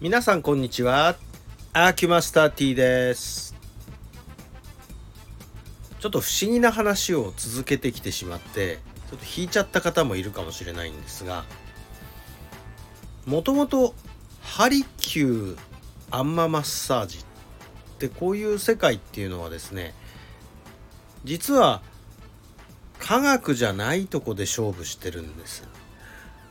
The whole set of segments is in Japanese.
皆さんこんにちは。アーキュマスター T です。ちょっと不思議な話を続けてきてしまってちょっと引いちゃった方もいるかもしれないんですがもともとハリキューアンママッサージってこういう世界っていうのはですね実は科学じゃないとこで勝負してるんです。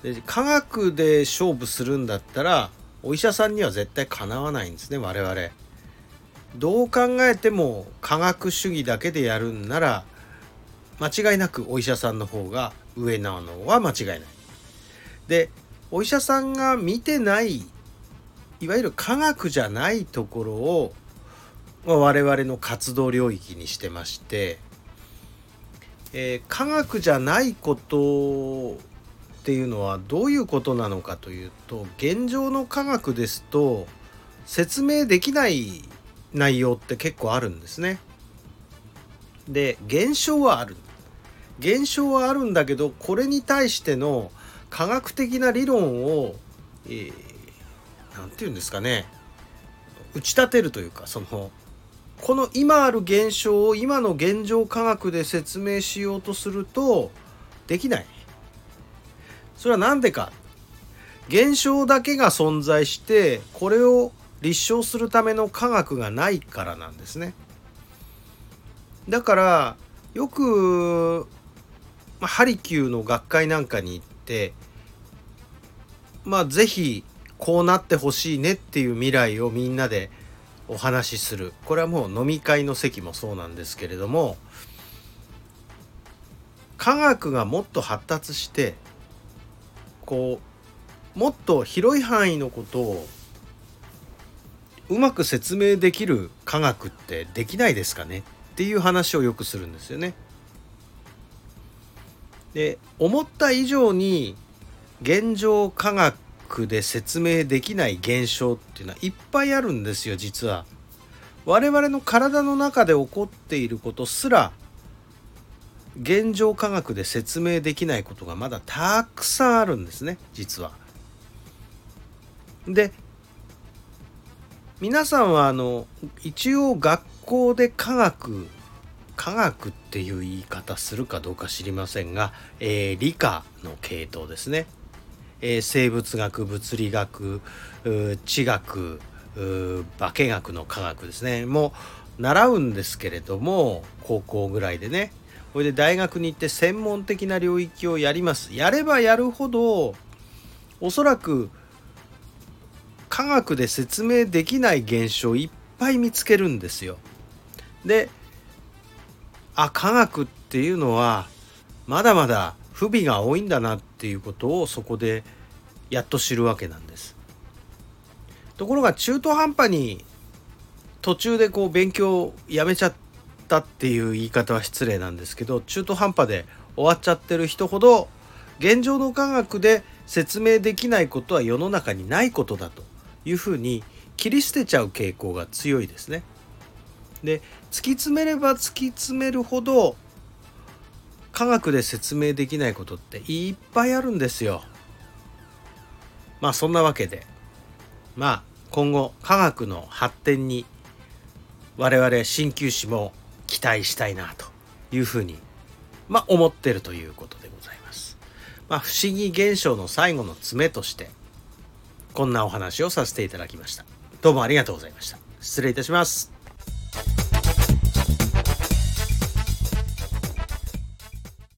で科学で勝負するんだったらお医者さんには絶対かなわないんですね我々。どう考えても科学主義だけでやるんなら間違いなくお医者さんの方が上なのは間違いない。でお医者さんが見てないいわゆる科学じゃないところを我々の活動領域にしてまして、えー、科学じゃないことっていうのはどういうことなのかというと現状の科学ですと説明できない内容って結構あるんですね。で現象はある。現象はあるんだけどこれに対しての科学的な理論を何、えー、て言うんですかね打ち立てるというかそのこの今ある現象を今の現状科学で説明しようとするとできない。それは何でか？現象だけが存在してこれを立証するための科学がないからなんですね。だからよく、まあ、ハリキューの学会なんかに行ってまあ是非こうなってほしいねっていう未来をみんなでお話しするこれはもう飲み会の席もそうなんですけれども科学がもっと発達してこうもっと広い範囲のことをうまく説明できる科学ってできないですかねっていう話をよくするんですよね。で思った以上に現状科学で説明できない現象っていうのはいっぱいあるんですよ実は。我々の体の中で起こっていることすら現状科学で説明できないことがまだたくさんあるんですね実は。で皆さんはあの一応学校で科学科学っていう言い方するかどうか知りませんが、えー、理科の系統ですね、えー、生物学物理学地学化学の科学ですね。もう習うんですけれども高校ぐらいでね。これで大学に行って専門的な領域をやりますやればやるほどおそらく科学で説明できない現象いっぱい見つけるんですよ。であ科学っていうのはまだまだ不備が多いんだなっていうことをそこでやっと知るわけなんです。ところが中途半端に途中でこう勉強をやめちゃってたっていう言い方は失礼なんですけど中途半端で終わっちゃってる人ほど現状の科学で説明できないことは世の中にないことだというふうに切り捨てちゃう傾向が強いですね。で突き詰めれば突き詰めるほど科学で説明できないことっていっぱいあるんですよ。まあそんなわけでまあ今後科学の発展に我々鍼灸師も期待したいなというふうに、まあ、思ってるということでございます。まあ、不思議現象の最後の詰めとしてこんなお話をさせていただきました。どうもありがとうございました。失礼いたします。